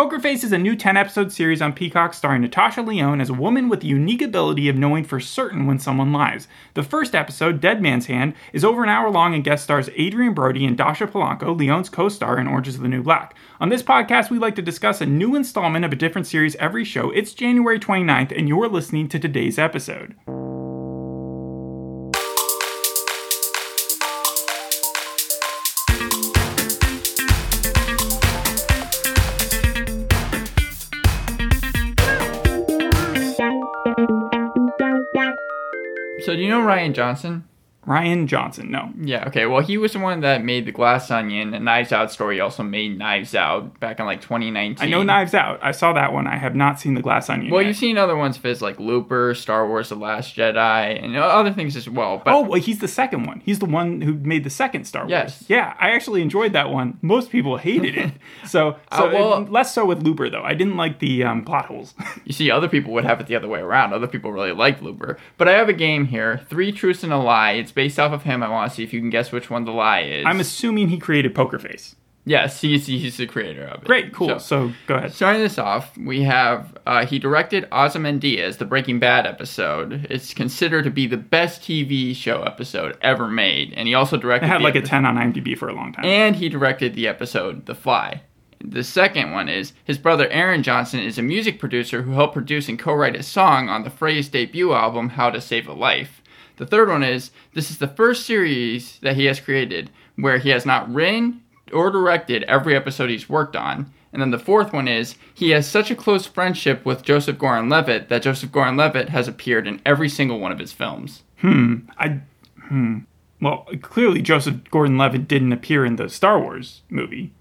Poker Face is a new 10 episode series on Peacock starring Natasha Lyonne as a woman with the unique ability of knowing for certain when someone lies. The first episode, Dead Man's Hand, is over an hour long and guest stars Adrien Brody and Dasha Polanco, Lyonne's co star in Orange is the New Black. On this podcast, we like to discuss a new installment of a different series every show. It's January 29th, and you're listening to today's episode. So do you know Rian Johnson? Rian Johnson, no. Yeah, okay. Well, he was the one that made the Glass Onion and Knives Out story. He also made Knives Out back in like 2019. I know Knives Out. I saw that one. I have not seen The Glass Onion. Well, yet. you've seen other ones of his like Looper, Star Wars: The Last Jedi, and other things as well. But Oh, well, he's the second one. He's the one who made the second Star Wars. Yes. Yeah, I actually enjoyed that one. Most people hated it. So, so Uh, well- less so with Looper though. I didn't like the um, plot holes. you see, other people would have it the other way around. Other people really liked Looper. But I have a game here: Three Truths and a Lie. It's based off of him. I want to see if you can guess which one the lie is. I'm assuming he created Poker Face. yes, he's he's the creator of it. Great, cool. So- So, go ahead. Starting this off, we have uh, he directed Ozymandias, the Breaking Bad episode. It's considered to be the best TV show episode ever made, and he also directed. It had like a 10 on IMDb for a long time. and he directed the episode The Fly. The second one is his brother Aaron Johnson is a music producer who helped produce and co-write a song on the Fray's debut album How to Save a Life. The third one is this is the first series that he has created where he has not written or directed every episode he's worked on. And then the fourth one is he has such a close friendship with Joseph Gordon-Levitt that Joseph Gordon-Levitt has appeared in every single one of his films. Hmm. I, hmm. Well, clearly Joseph Gordon-Levitt didn't appear in the Star Wars movie.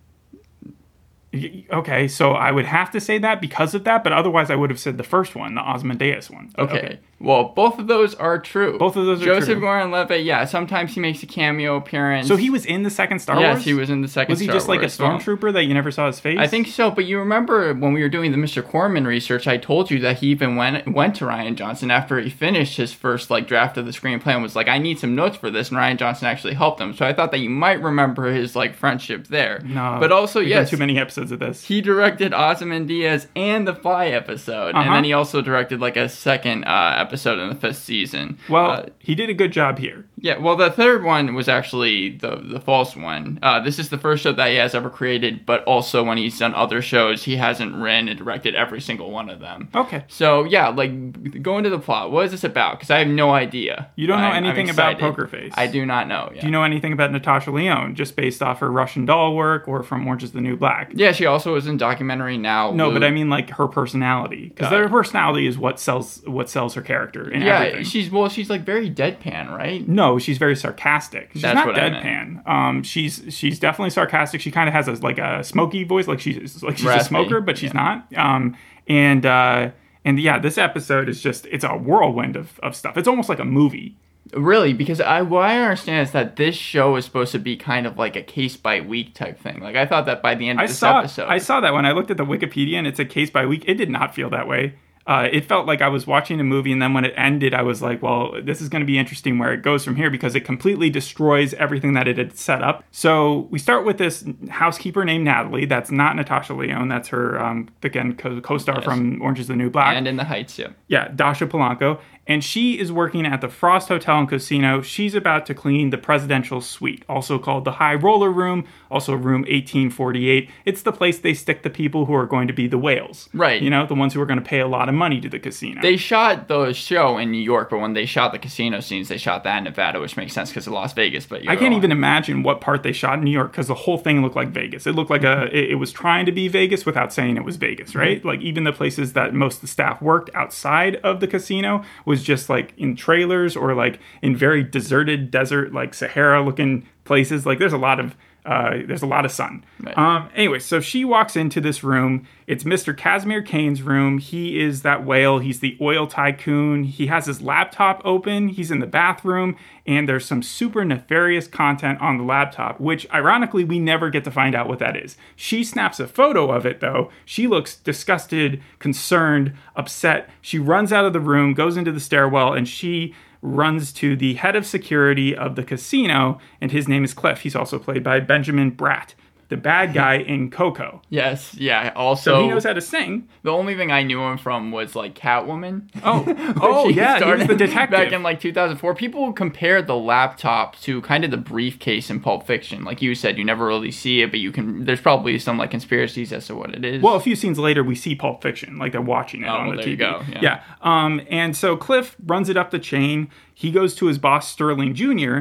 Okay, so I would have to say that because of that, but otherwise I would have said the first one, the Ozymandias one. But Okay. Well, both of those are true. Both of those are true. Joseph. Gordon-Levitt, yeah, sometimes he makes a cameo appearance. So he was in the second Star yes, Wars? he was in the second. Was he Star just like a film. stormtrooper that you never saw his face? I think so, but you remember when we were doing the Mr. Corman research, I told you that he even went went to Rian Johnson after he finished his first like draft of the screenplay and was like, "I need some notes for this," and Rian Johnson actually helped him. So I thought that you might remember his like friendship there. No. but also yes, too many episodes of this. he directed and Diaz and the Fly episode, Uh-huh. and then he also directed like a second uh, episode in the fifth season. Well, Uh, he did a good job here. Yeah, well, the third one was actually the the false one. Uh, this is the first show that he has ever created, but also when he's done other shows, he hasn't written and directed every single one of them. Okay. So yeah, like go into the plot. What is this about? Because I have no idea. You don't know I'm- I'm anything about. Poker Face. I do not know. Yeah. Do you know anything about Natasha Lyonne, just based off her Russian doll work or from Orange is the New Black? Yeah, she also was in documentary now. No, but I mean like her personality, because her personality is what sells what sells her character in yeah, everything. she's well, she's like very deadpan, right? no, she's very sarcastic. She's That's not deadpan. Um, she's she's definitely sarcastic. She kind of has a like a smoky voice, like she's like she's a smoker, but she's yeah. not. Um, and uh, and yeah, this episode is just it's a whirlwind of, of stuff. It's almost like a movie. Really, because I what I understand is that this show is supposed to be kind of like a case by week type thing. Like I thought that by the end of I this saw episode, I saw that when I looked at the Wikipedia and it's a case by week. It did not feel that way. Uh, it felt like I was watching a movie, and then when it ended, I was like, "Well, this is going to be interesting where it goes from here because it completely destroys everything that it had set up." So we start with this housekeeper named Natalie. That's not Natasha Lyonne. That's her um, again co- co-star Yes. from Orange Is the New Black. and in the Heights, yeah. Yeah, Dasha Polanco. And she is working at the Frost Hotel and Casino. She's about to clean the presidential suite, also called the High Roller Room, also room 1848. It's the place they stick the people who are going to be the whales. Right. You know, the ones who are going to pay a lot of money to the casino. They shot the show in New York, but when they shot the casino scenes, they shot that in Nevada, which makes sense because of Las Vegas. But I can't wrong. even imagine what part they shot in New York because the whole thing looked like Vegas. It looked like a, it, it was trying to be Vegas without saying it was Vegas, right? Mm-hmm. Like even the places that most of the staff worked outside of the casino was just like in trailers or like in very deserted desert, like Sahara looking places. Like there's a lot of uh, there's a lot of sun. Right. Um, anyway, so she walks into this room. It's Mr. Casimir Kane's room. He is that whale. He's the oil tycoon. He has his laptop open. He's in the bathroom, and there's some super nefarious content on the laptop, which ironically, we never get to find out what that is. She snaps a photo of it, though. She looks disgusted, concerned, upset. She runs out of the room, goes into the stairwell, and she runs to the head of security of the casino, and his name is Cliff. He's also played by Benjamin Bratt. The bad guy in Coco. Yes, yeah. Also, So he knows how to sing. the only thing I knew him from was like Catwoman. Oh, oh yeah, started the detective. Back in like 2004, people compared the laptop to kind of the briefcase in Pulp Fiction. Like you said, you never really see it, but you can. There's probably some like conspiracies as to what it is. Well, a few scenes later, we see Pulp Fiction, like they're watching it Oh, on well, the there TV. you go, yeah. Um, and so Cliff runs it up the chain. He goes to his boss, Sterling Jr.,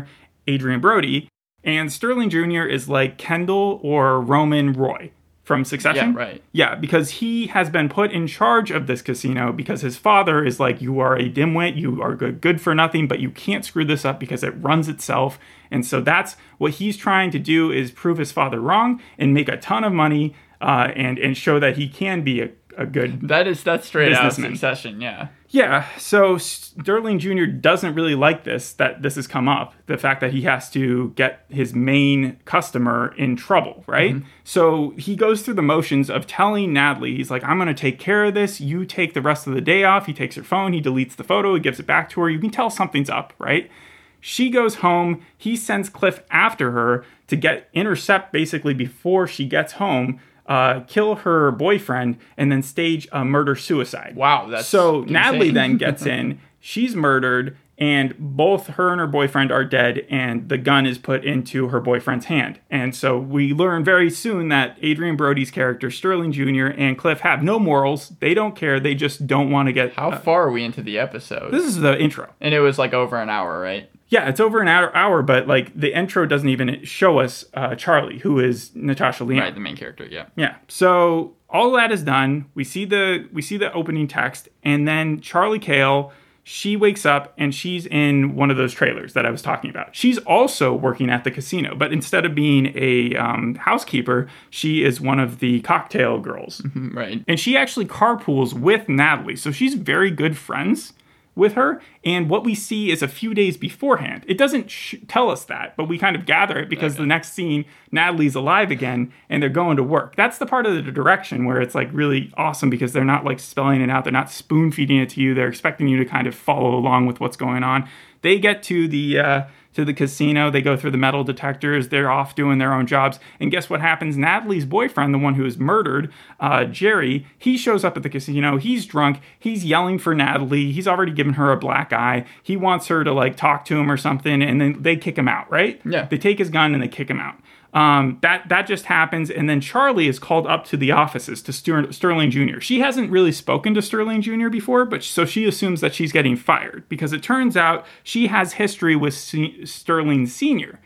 Adrien Brody, and Sterling Jr. is like Kendall or Roman Roy from Succession. Yeah, right. Yeah, because he has been put in charge of this casino because his father is like, you are a dimwit, you are good, good for nothing, but you can't screw this up because it runs itself. And so that's what he's trying to do is prove his father wrong and make a ton of money uh, and and show that he can be a, a good that is that's straight out of Succession. Yeah. yeah, so Sterling Jr. doesn't really like this that this has come up. The fact that he has to get his main customer in trouble, right? Mm-hmm. So he goes through the motions of telling Natalie, he's like, I'm going to take care of this. You take the rest of the day off. He takes her phone, he deletes the photo, he gives it back to her. You can tell something's up, right? She goes home. He sends Cliff after her to get intercept basically before she gets home, uh, kill her boyfriend, and then stage a murder suicide. Wow, that's so insane. Natalie then gets in. She's murdered, and both her and her boyfriend are dead. And the gun is put into her boyfriend's hand. And so we learn very soon that Adrien Brody's character, Sterling Jr. and Cliff, have no morals. They don't care. They just don't want to get. How uh, far are we into the episode? this is the intro. and it was like over an hour, right? Yeah, it's over an hour, hour, but like the intro doesn't even show us uh, Charlie, who is Natasha Lyonne. Right, the main character. Yeah. Yeah. So all that is done. We see the we see the opening text, and then Charlie Cale. She wakes up and she's in one of those trailers that I was talking about. She's also working at the casino, but instead of being a um, housekeeper, she is one of the cocktail girls. Right. And she actually carpools with Natalie. So she's very good friends with her. And what we see is a few days beforehand. It doesn't sh- tell us that, but we kind of gather it because the next scene, Natalie's alive again and they're going to work. That's the part of the direction where it's like really awesome because they're not like spelling it out. They're not spoon feeding it to you. They're expecting you to kind of follow along with what's going on. They get to the, uh, to the casino. They go through the metal detectors. They're off doing their own jobs. And guess what happens? Natalie's boyfriend, the one who is murdered, uh, Jerry, he shows up at the casino. He's drunk. He's yelling for Natalie. He's already given her a black eye. He wants her to like talk to him or something. And then they kick him out, right? Yeah. They take his gun and they kick him out. Um, that that just happens, and then Charlie is called up to the offices to Ster- Sterling Jr. She hasn't really spoken to Sterling Jr. before, but so she assumes that she's getting fired because it turns out she has history with Se- Sterling Sr.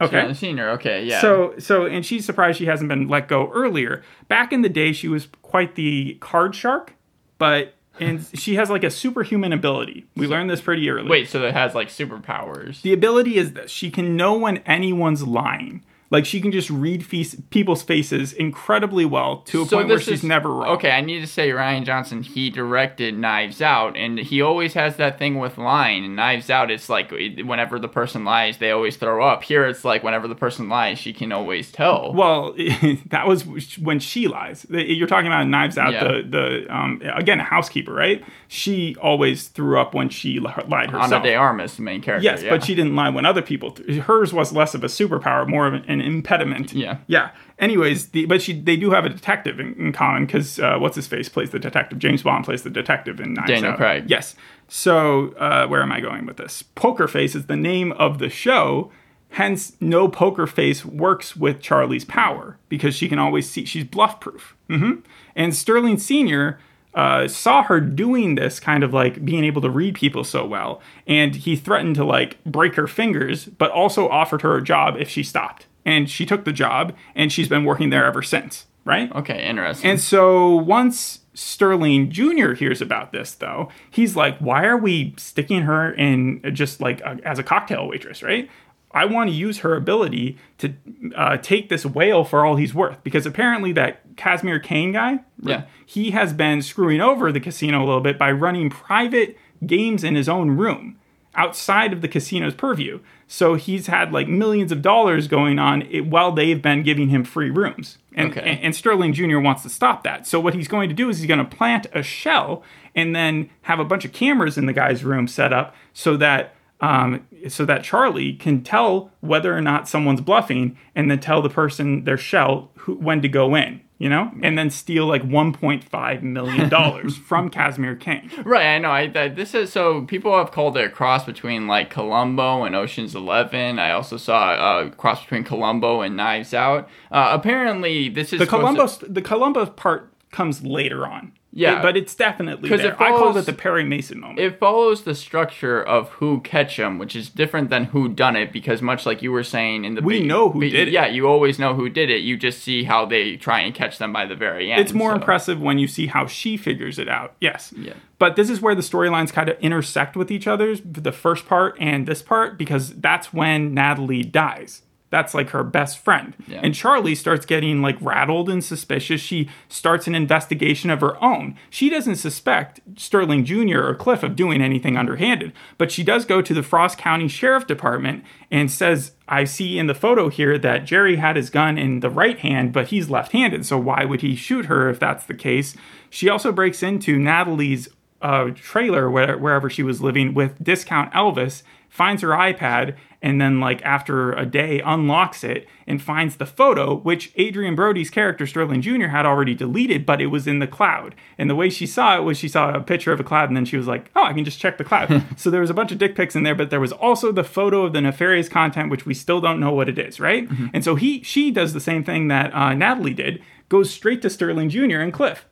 Okay. Senior. Okay. Yeah. So so and she's surprised she hasn't been let go earlier. Back in the day, she was quite the card shark, but and she has like a superhuman ability. We learned this pretty early. wait, so it has like superpowers. The ability is that she can know when anyone's lying. Like she can just read fe- people's faces incredibly well to a So point where she's is- never wrong. Okay, I need to say Rian Johnson. He directed Knives Out, and he always has that thing with lying. And Knives Out, it's like whenever the person lies, they always throw up. Here, it's like whenever the person lies, she can always tell. Well, that was when she lies. You're talking about Knives Out, Yeah. the the um, again a housekeeper, right? She always threw up when she lied herself. Ana de Armas, the main character. Yes, yeah. but she didn't lie when other people. Th- hers was less of a superpower, more of an impediment. Yeah. yeah. Anyways, the, but she they do have a detective in, in common because uh, what's his face plays the detective. James Bond plays the detective in Knives Daniel Out. Craig. Yes. So uh, where am I going with this? Poker Face is the name of the show. Hence, no poker face works with Charlie's power because she can always see. She's bluff proof. hmm And Sterling Senior uh, saw her doing this kind of like being able to read people so well, and he threatened to like break her fingers, but also offered her a job if she stopped. And she took the job, and she's been working there ever since. Right? okay, interesting. And so once Sterling Jr. hears about this, though, he's like, why are we sticking her in just like a, as a cocktail waitress, right? I want to use her ability to uh, take this whale for all he's worth because apparently that Casimir Kane guy, Yeah. he has been screwing over the casino a little bit by running private games in his own room outside of the casino's purview. So he's had like millions of dollars going on it, while they've been giving him free rooms. And, Okay. and, and Sterling Jr. wants to stop that. So what he's going to do is he's going to plant a shell and then have a bunch of cameras in the guy's room set up so that um, so that Charlie can tell whether or not someone's bluffing and then tell the person their shell who, when to go in, you know, and then steal like 1.5 million dollars from Casimir Kane. Right, I know. I, I this is so people have called it a cross between like Columbo and Ocean's Eleven. I also saw a cross between Columbo and Knives Out. Uh, apparently, this is The Columbo, to- the Columbo part comes later on. Yeah. It- but it's definitely 'Cause there. it I call it the Perry Mason moment. it follows the structure of who catch 'em, which is different than who done it because much like you were saying in the We be- know who be- did it. Yeah, you always know who did it. You just see how they try and catch them by the very end. it's more so- impressive when you see how she figures it out. Yes. Yeah. But this is where the storylines kind of intersect with each other, the first part and this part, because that's when Natalie dies. That's like her best friend. Yeah. And Charlie starts getting like rattled and suspicious. She starts an investigation of her own. She doesn't suspect Sterling Jr. or Cliff of doing anything underhanded, but she does go to the Frost County Sheriff Department and says, I see in the photo here that Jerry had his gun in the right hand, but he's left handed. So why would he shoot her if that's the case? She also breaks into Natalie's uh, trailer where, wherever she was living with discount Elvis, finds her iPad, and then like after a day unlocks it and finds the photo, which Adrien Brody's character Sterling Jr. had already deleted, but it was in the cloud. And the way she saw it was she saw a picture of a cloud, and then she was like, "Oh, I can just check the cloud." so there was a bunch of dick pics in there, but there was also the photo of the nefarious content, which we still don't know what it is, right? And so he she does the same thing that uh, Natalie did, goes straight to Sterling Jr. and Cliff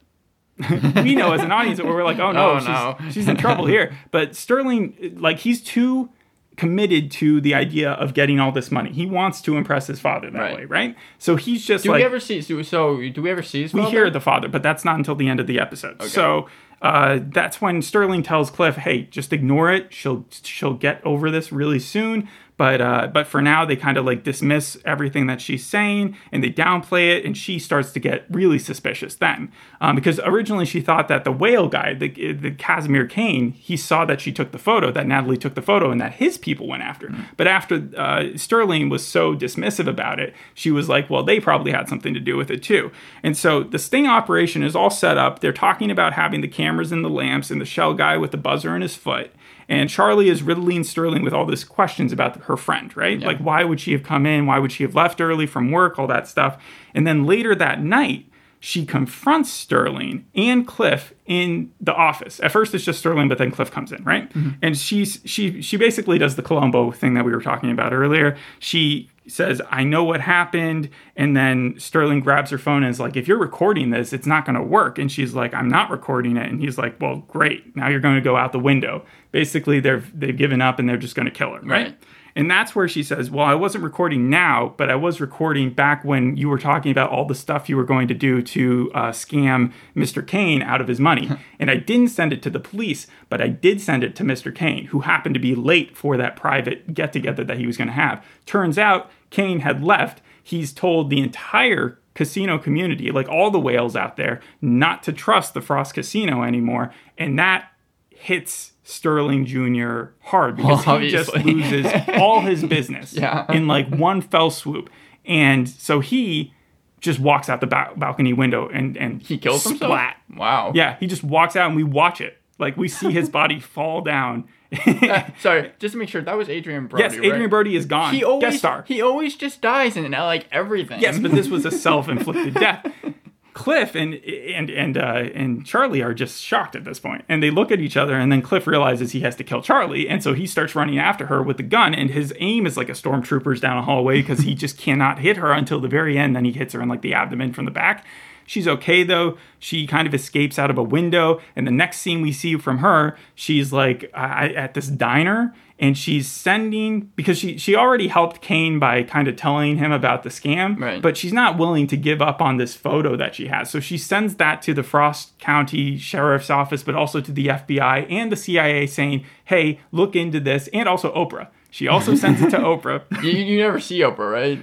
we know as an audience that we're like, oh no, Oh, she's, no. she's in trouble here. But Sterling, like, he's too committed to the idea of getting all this money. He wants to impress his father that Right. way, right? So he's just Do like, we ever see? So, so do we ever see? His we hear the father, but that's not until the end of the episode. So uh, that's when Sterling tells Cliff, "Hey, just ignore it. She'll she'll get over this really soon." But uh, but for now, they kind of like dismiss everything that she's saying and they downplay it, and she starts to get really suspicious then, um, because originally she thought that the whale guy, the the Casimir Kane, he saw that she took the photo, that Natalie took the photo, and that his people went after. her. But after uh, Sterling was so dismissive about it, she was like, well, they probably had something to do with it too. And so the sting operation is all set up. They're talking about having the cameras and the lamps and the shell guy with the buzzer in his foot. And Charlie is riddling Sterling with all these questions about her friend, right? Like, why would she have come in? Why would she have left early from work? All that stuff. And then later that night, she confronts Sterling and Cliff in the office. At first, it's just Sterling, but then Cliff comes in, right? Mm-hmm. And she's she she basically does the Columbo thing that we were talking about earlier. She says, "I know what happened," and then Sterling grabs her phone and is like, "If you're recording this, it's not going to work." And she's like, "I'm not recording it." And he's like, "Well, great. Now you're going to go out the window." Basically, they're they've given up and they're just going to kill her, right? Right. And that's where she says, Well, I wasn't recording now, but I was recording back when you were talking about all the stuff you were going to do to uh, scam Mr. Kane out of his money. and I didn't send it to the police, but I did send it to Mr. Kane, who happened to be late for that private get together that he was going to have. Turns out Kane had left. He's told the entire casino community, like all the whales out there, not to trust the Frost Casino anymore. And that hits Sterling Jr. hard because Well, he just loses all his business Yeah. in like one fell swoop. And so he just walks out the ba- balcony window and and He kills himself. splat. Wow. Yeah, he just walks out and we watch it. Like we see his body fall down. Sorry, just to make sure that was Adrien Brody. yes, Adrien right? Brody is gone. He always Guest star. he always just dies in uh, like everything. Yes, but this was a self-inflicted death. Cliff and and and uh, and Charlie are just shocked at this point, and they look at each other, and then Cliff realizes he has to kill Charlie, and so he starts running after her with the gun, and his aim is like a stormtrooper's down a hallway because he just cannot hit her until the very end. Then he hits her in like the abdomen from the back. She's okay though. She kind of escapes out of a window, and the next scene we see from her, she's like I, at this diner, and she's sending because she she already helped Kane by kind of telling him about the scam, Right. but she's not willing to give up on this photo that she has. So she sends that to the Frost County Sheriff's Office, but also to the FBI and the CIA, saying, "Hey, look into this," and also Oprah. She also sends it to Oprah. you, you never see Oprah, right?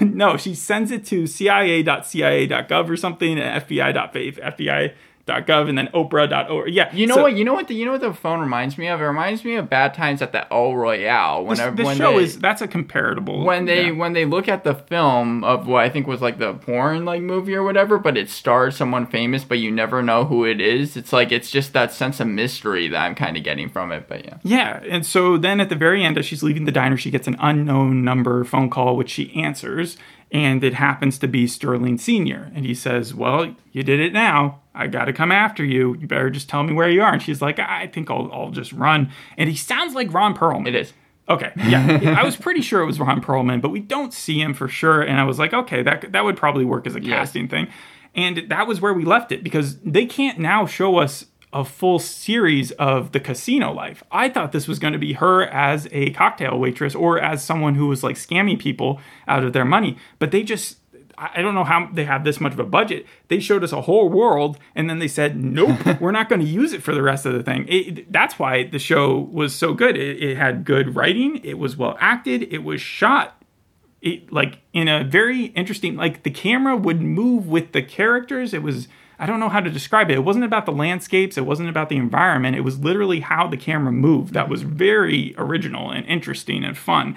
no, she sends it to cia.cia.gov or something, and FBI.fbi .gov and then Oprah.org. Yeah, You know so what? You know what? The, you know what the phone reminds me of? It reminds me of Bad Times at the El Royale. This, Whenever this when show they, is that's a comparable. when they yeah. when they look at the film of what I think was like the porn like movie or whatever, but it stars someone famous, but you never know who it is. It's like it's just that sense of mystery that I'm kind of getting from it. But yeah, Yeah, and so then at the very end, as she's leaving the diner, she gets an unknown number phone call, which she answers, and it happens to be Sterling Sr. And he says, Well, you did it now. I got to come after you. You better just tell me where you are. And she's like, I think I'll, I'll just run. And he sounds like Ron Perlman. it is. Okay, yeah, I was pretty sure it was Ron Perlman, but we don't see him for sure. And I was like, okay, that that would probably work as a Yeah. casting thing. And that was where we left it because they can't now show us a full series of the casino life. I thought this was going to be her as a cocktail waitress or as someone who was like scamming people out of their money, but they just. I don't know how they have this much of a budget. They showed us a whole world, and then they said, "Nope, we're not going to use it for the rest of the thing." It, that's why the show was so good. It, it had good writing. It was well acted. It was shot it, like in a very interesting like the camera would move with the characters it was i don't know how to describe it. It wasn't about the landscapes. It wasn't about the environment. It was literally how the camera moved that was very original and interesting and fun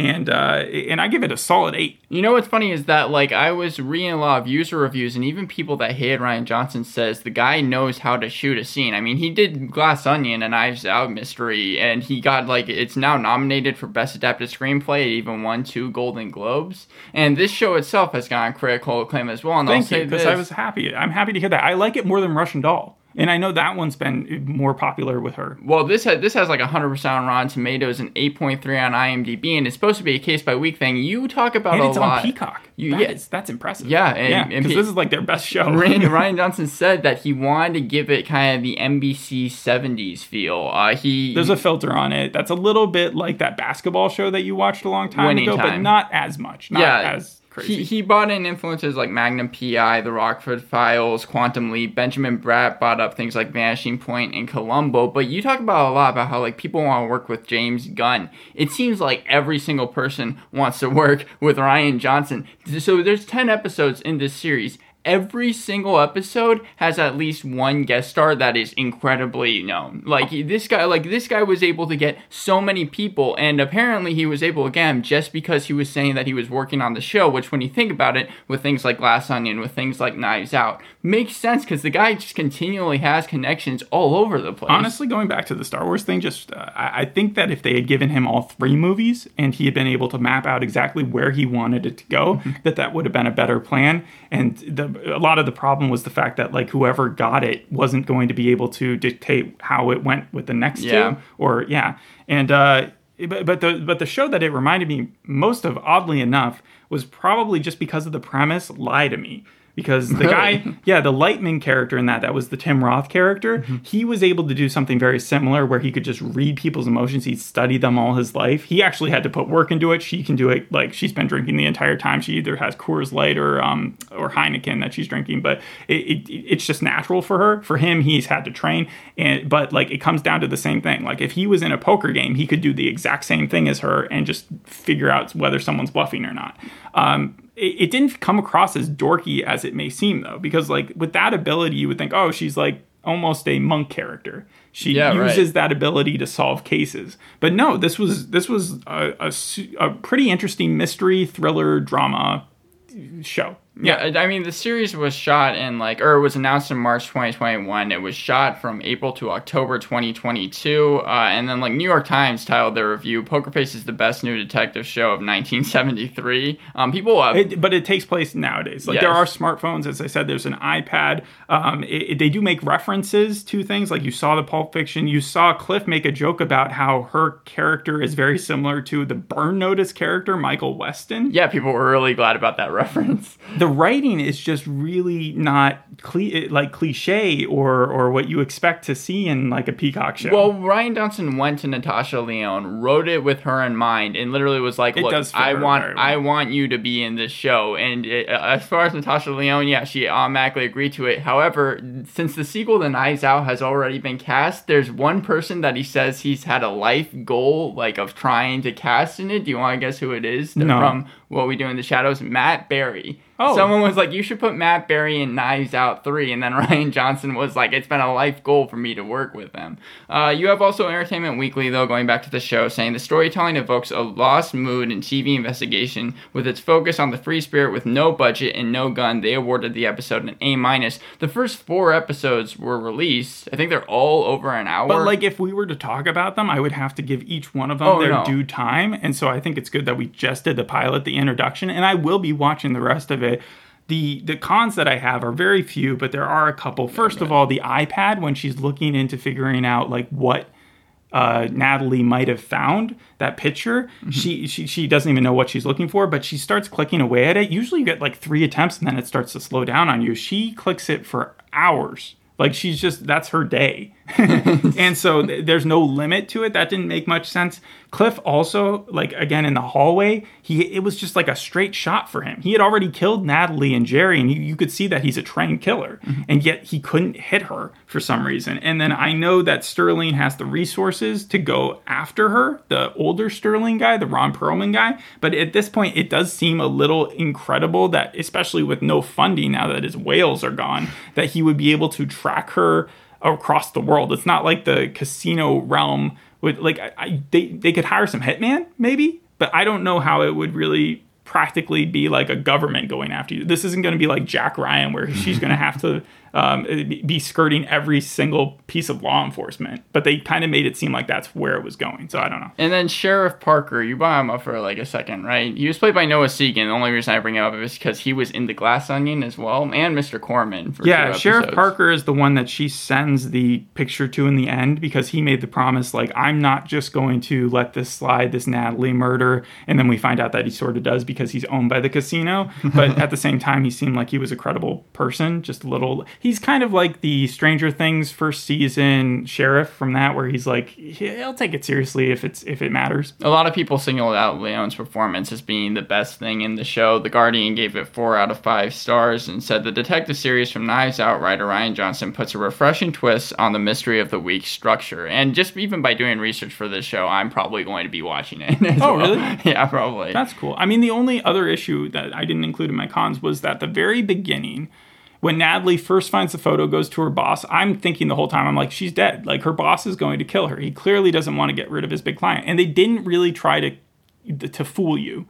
and uh and i give it a solid eight You know what's funny is that like I was reading a lot of user reviews and even people that hate Rian Johnson says the guy knows how to shoot a scene. I mean, he did Glass Onion and Knives Out mystery and he got like it's now nominated for best adapted screenplay. It even won two Golden Globes. And this show itself has gotten critical acclaim as well. And I'll say you because i was happy i'm happy to hear that i like it more than russian doll and i know that one's been more popular with her Well, this has this has like 100% on Rotten Tomatoes and 8.3 on IMDb, and it's supposed to be a case by week thing. You talk about and a it's lot. on peacock You- That yeah. is- that's impressive Yeah, and- yeah because this is like their best show Rian, Rian Johnson said that he wanted to give it kind of the NBC 70s feel. Uh, he There's a filter on it. That's a little bit like that basketball show that you watched a long time ago, but not as much. Not Yeah, as crazy. He, he brought in influences like Magnum PI, The Rockford Files, Quantum Leap. Benjamin Bratt bought up things like Vanishing Point and Columbo. But you talk about a lot about how like people want to work with James Gunn. It seems like every single person wants to work with Rian Johnson. So there's ten episodes in this series. Every single episode has at least one guest star that is incredibly known. Like this guy, like this guy was able to get so many people, and apparently he was able again just because he was saying that he was working on the show. Which, when you think about it, with things like Glass Onion, with things like Knives Out, makes sense because the guy just continually has connections all over the place. Honestly, going back to the Star Wars thing, just uh, I, think that if they had given him all three movies and he had been able to map out exactly where he wanted it to go, that that would have been a better plan. And the, a lot of the problem was the fact that like whoever got it wasn't going to be able to dictate how it went with the next Yeah. two, or yeah, and. uh but, but the but the show that it reminded me most of, oddly enough, was probably just because of the premise. Lie to me, because the guy, yeah, the Lightman character in that, that was the Tim Roth character. Mm-hmm. He was able to do something very similar where he could just read people's emotions. He'd study them all his life. He actually had to put work into it. She can do it like she's been drinking the entire time. She either has Coors Light or um or Heineken that she's drinking, but it, it it's just natural for her. For him, he's had to train, and but like it comes down to the same thing. Like if he was in a poker game, he could do the exact same thing as her and just figure out whether someone's bluffing or not. Um, it, it didn't come across as dorky as it may seem though, because like with that ability, you would think, oh, she's like almost a monk character. She Yeah, right. uses that ability to solve cases. But no, this was this was a, a a pretty interesting mystery thriller drama show. Yeah, I mean the series was shot in like, or it was announced in March 2021. It was shot from April to October 2022, uh, and then like New York Times titled their review, "Poker Face is the best new detective show of 1973." Um, people, uh, It, but it takes place nowadays. Like Yes. there are smartphones, as I said. There's an iPad. Um, it, it- they do make references to things. Like you saw the Pulp Fiction. You saw Cliff make a joke about how her character is very similar to the Burn Notice character, Michael Weston. yeah, people were really glad about that reference. The writing is just really not cli- like cliche or or what you expect to see in like a Peacock show. Well, Rian Johnson went to Natasha Lyonne, wrote it with her in mind, and literally was like, "Look, I want, well. I want you to be in this show." And it, uh, as far as Natasha Lyonne, yeah, she automatically agreed to it. However, since the sequel to Knives Out has already been cast, there's one person that he says he's had a life goal like of trying to cast in it. Do you want to guess who it is? No. From What We Do in the Shadows, Matt Berry. Oh. Someone was like, "You should put Matt Berry in Knives Out 3, and then Rian Johnson was like, it's been a life goal for me to work with them. Uh, you have also Entertainment Weekly, though, going back to the show, saying the storytelling evokes a lost mood in TV investigation with its focus on the free spirit with no budget and no gun. They awarded the episode an A minus. The first four episodes were released. I think they're all over an hour. But like, if we were to talk about them, I would have to give each one of them Oh, their no. due time, and so I think it's good that we just did the pilot, the introduction, and I will be watching the rest of it. The the cons that I have are very few, but there are a couple. First of all, the iPad when she's looking into figuring out like what uh, Natalie might have found that picture. She, she she doesn't even know what she's looking for, but she starts clicking away at it. Usually, you get like three attempts, and then it starts to slow down on you. She clicks it for hours. Like she's just that's her day, and so th- there's no limit to it. That didn't make much sense. Cliff also like again in the hallway, he it was just like a straight shot for him. He had already killed Natalie and Jerry, and you, you could see that he's a trained killer, mm-hmm. and yet he couldn't hit her for some reason. And then I know that Sterling has the resources to go after her, the older Sterling guy, the Ron Perlman guy. But at this point, it does seem a little incredible that, especially with no funding now that his whales are gone, that he would be able to track her across the world. It's not like the casino realm would like I, I, they they could hire some hitman maybe, but I don't know how it would really practically be like a government going after you. This isn't going to be like Jack Ryan where she's going to have to um, be skirting every single piece of law enforcement. But they kind of made it seem like that's where it was going. So I don't know. And then Sheriff Parker, you brought him up for like a second, right? He was played by Noah Segan. The only reason I bring him up is because he was in The Glass Onion as well, and Mr. Corman. For Yeah, Sheriff. Parker is the one that she sends the picture to in the end because he made the promise, like, I'm not just going to let this slide, this Natalie murder. And then we find out that he sort of does because he's owned by the casino. But at the same time, he seemed like he was a credible person, just a little. He's kind of like the Stranger Things first season sheriff from that, where he's like, he'll take it seriously if it's if it matters. A lot of people singled out Lyonne's performance as being the best thing in the show. The Guardian gave it four out of five stars and said the detective series from Knives Out writer Rian Johnson puts a refreshing twist on the mystery of the week's structure. And just even by doing research for this show, I'm probably going to be watching it. Oh, well. really? Yeah, probably. That's cool. I mean, the only other issue that I didn't include in my cons was that the very beginning, when Natalie first finds the photo, goes to her boss, I'm thinking the whole time, I'm like, she's dead. Like, her boss is going to kill her. He clearly doesn't want to get rid of his big client. And they didn't really try to to fool you.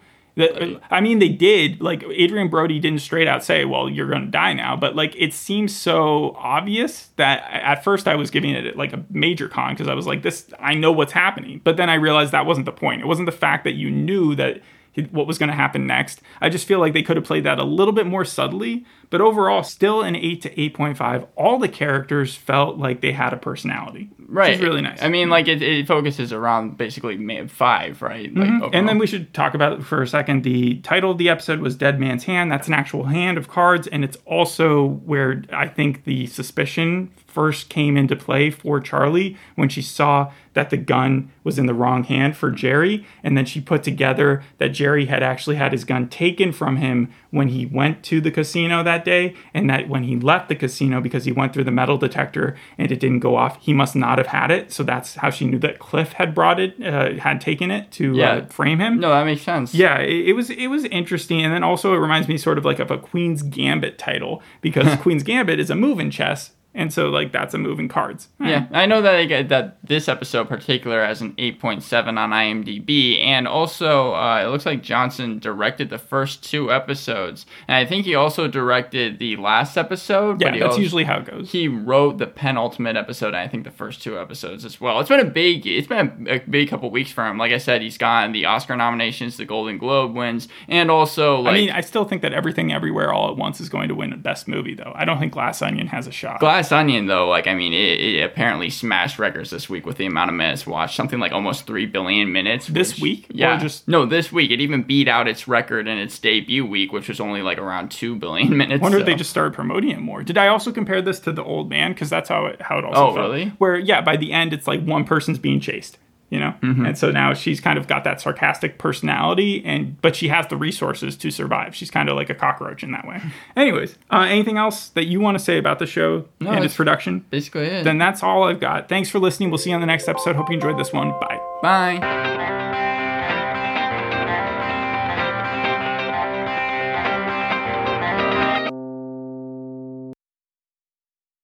I mean, they did. Like Adrien Brody didn't straight out say, "Well, you're going to die now," but like it seems so obvious that at first I was giving it like a major con because I was like, "This, I know what's happening," but then I realized that wasn't the point. It wasn't the fact that you knew that what was going to happen next. I just feel like they could have played that a little bit more subtly, but overall, still an eight to eight point five. All the characters felt like they had a personality, right. Which is really nice. I mean, like, it, it focuses around basically five, right? Like, mm-hmm. And then we should talk about it for a second. The title of the episode was Dead Man's Hand. That's an actual hand of cards, and it's also where I think the suspicion first came into play for Charlie when she saw that the gun was in the wrong hand for Jerry. And then she put together that Jerry had actually had his gun taken from him when he went to the casino that day, and that when he left the casino because he went through the metal detector and it didn't go off, he must not have had it. So that's how she knew that Cliff had brought it, uh, had taken it to Yeah. uh, frame him. no, that makes sense. Yeah, it, it was it was interesting, and then also it reminds me sort of like of a Queen's Gambit title because Queen's Gambit is a move in chess, and so like that's a move in cards. Yeah, I know that I get that this episode particular has an 8.7 on IMDb, and also uh, it looks like Johnson directed the first two episodes, and I think he also directed the last episode. yeah, that's also- usually how it goes. he wrote the penultimate episode, and I think the first two episodes as well. It's been a big, it's been a, a big couple weeks for him. Like I said, he's gotten the Oscar nominations, the Golden Globe wins, and also like I mean, I still think that Everything Everywhere All at Once is going to win the Best Movie, though. I don't think Glass Onion has a shot. Glass Onion, though, like I mean, it, it apparently smashed records this week with the amount of minutes watched, something like almost three billion minutes. This which- week? Or yeah, just- no, this week. It even beat out its record in its debut week, which was only like around two billion minutes. I wonder if they just started promoting it more. Did I also compare this to The Old Man? Because that's how it how it also Oh, felt. really? Where yeah, by the end it's like one person's being chased, you know, Mm-hmm. and so now she's kind of got that sarcastic personality, and but she has the resources to survive. She's kind of like a cockroach in that way. Anyways, uh, anything else that you want to say about the show and its it's- production? basically it. Then that's all I've got. Thanks for listening. We'll see you on the next episode. Hope you enjoyed this one. Bye. Bye.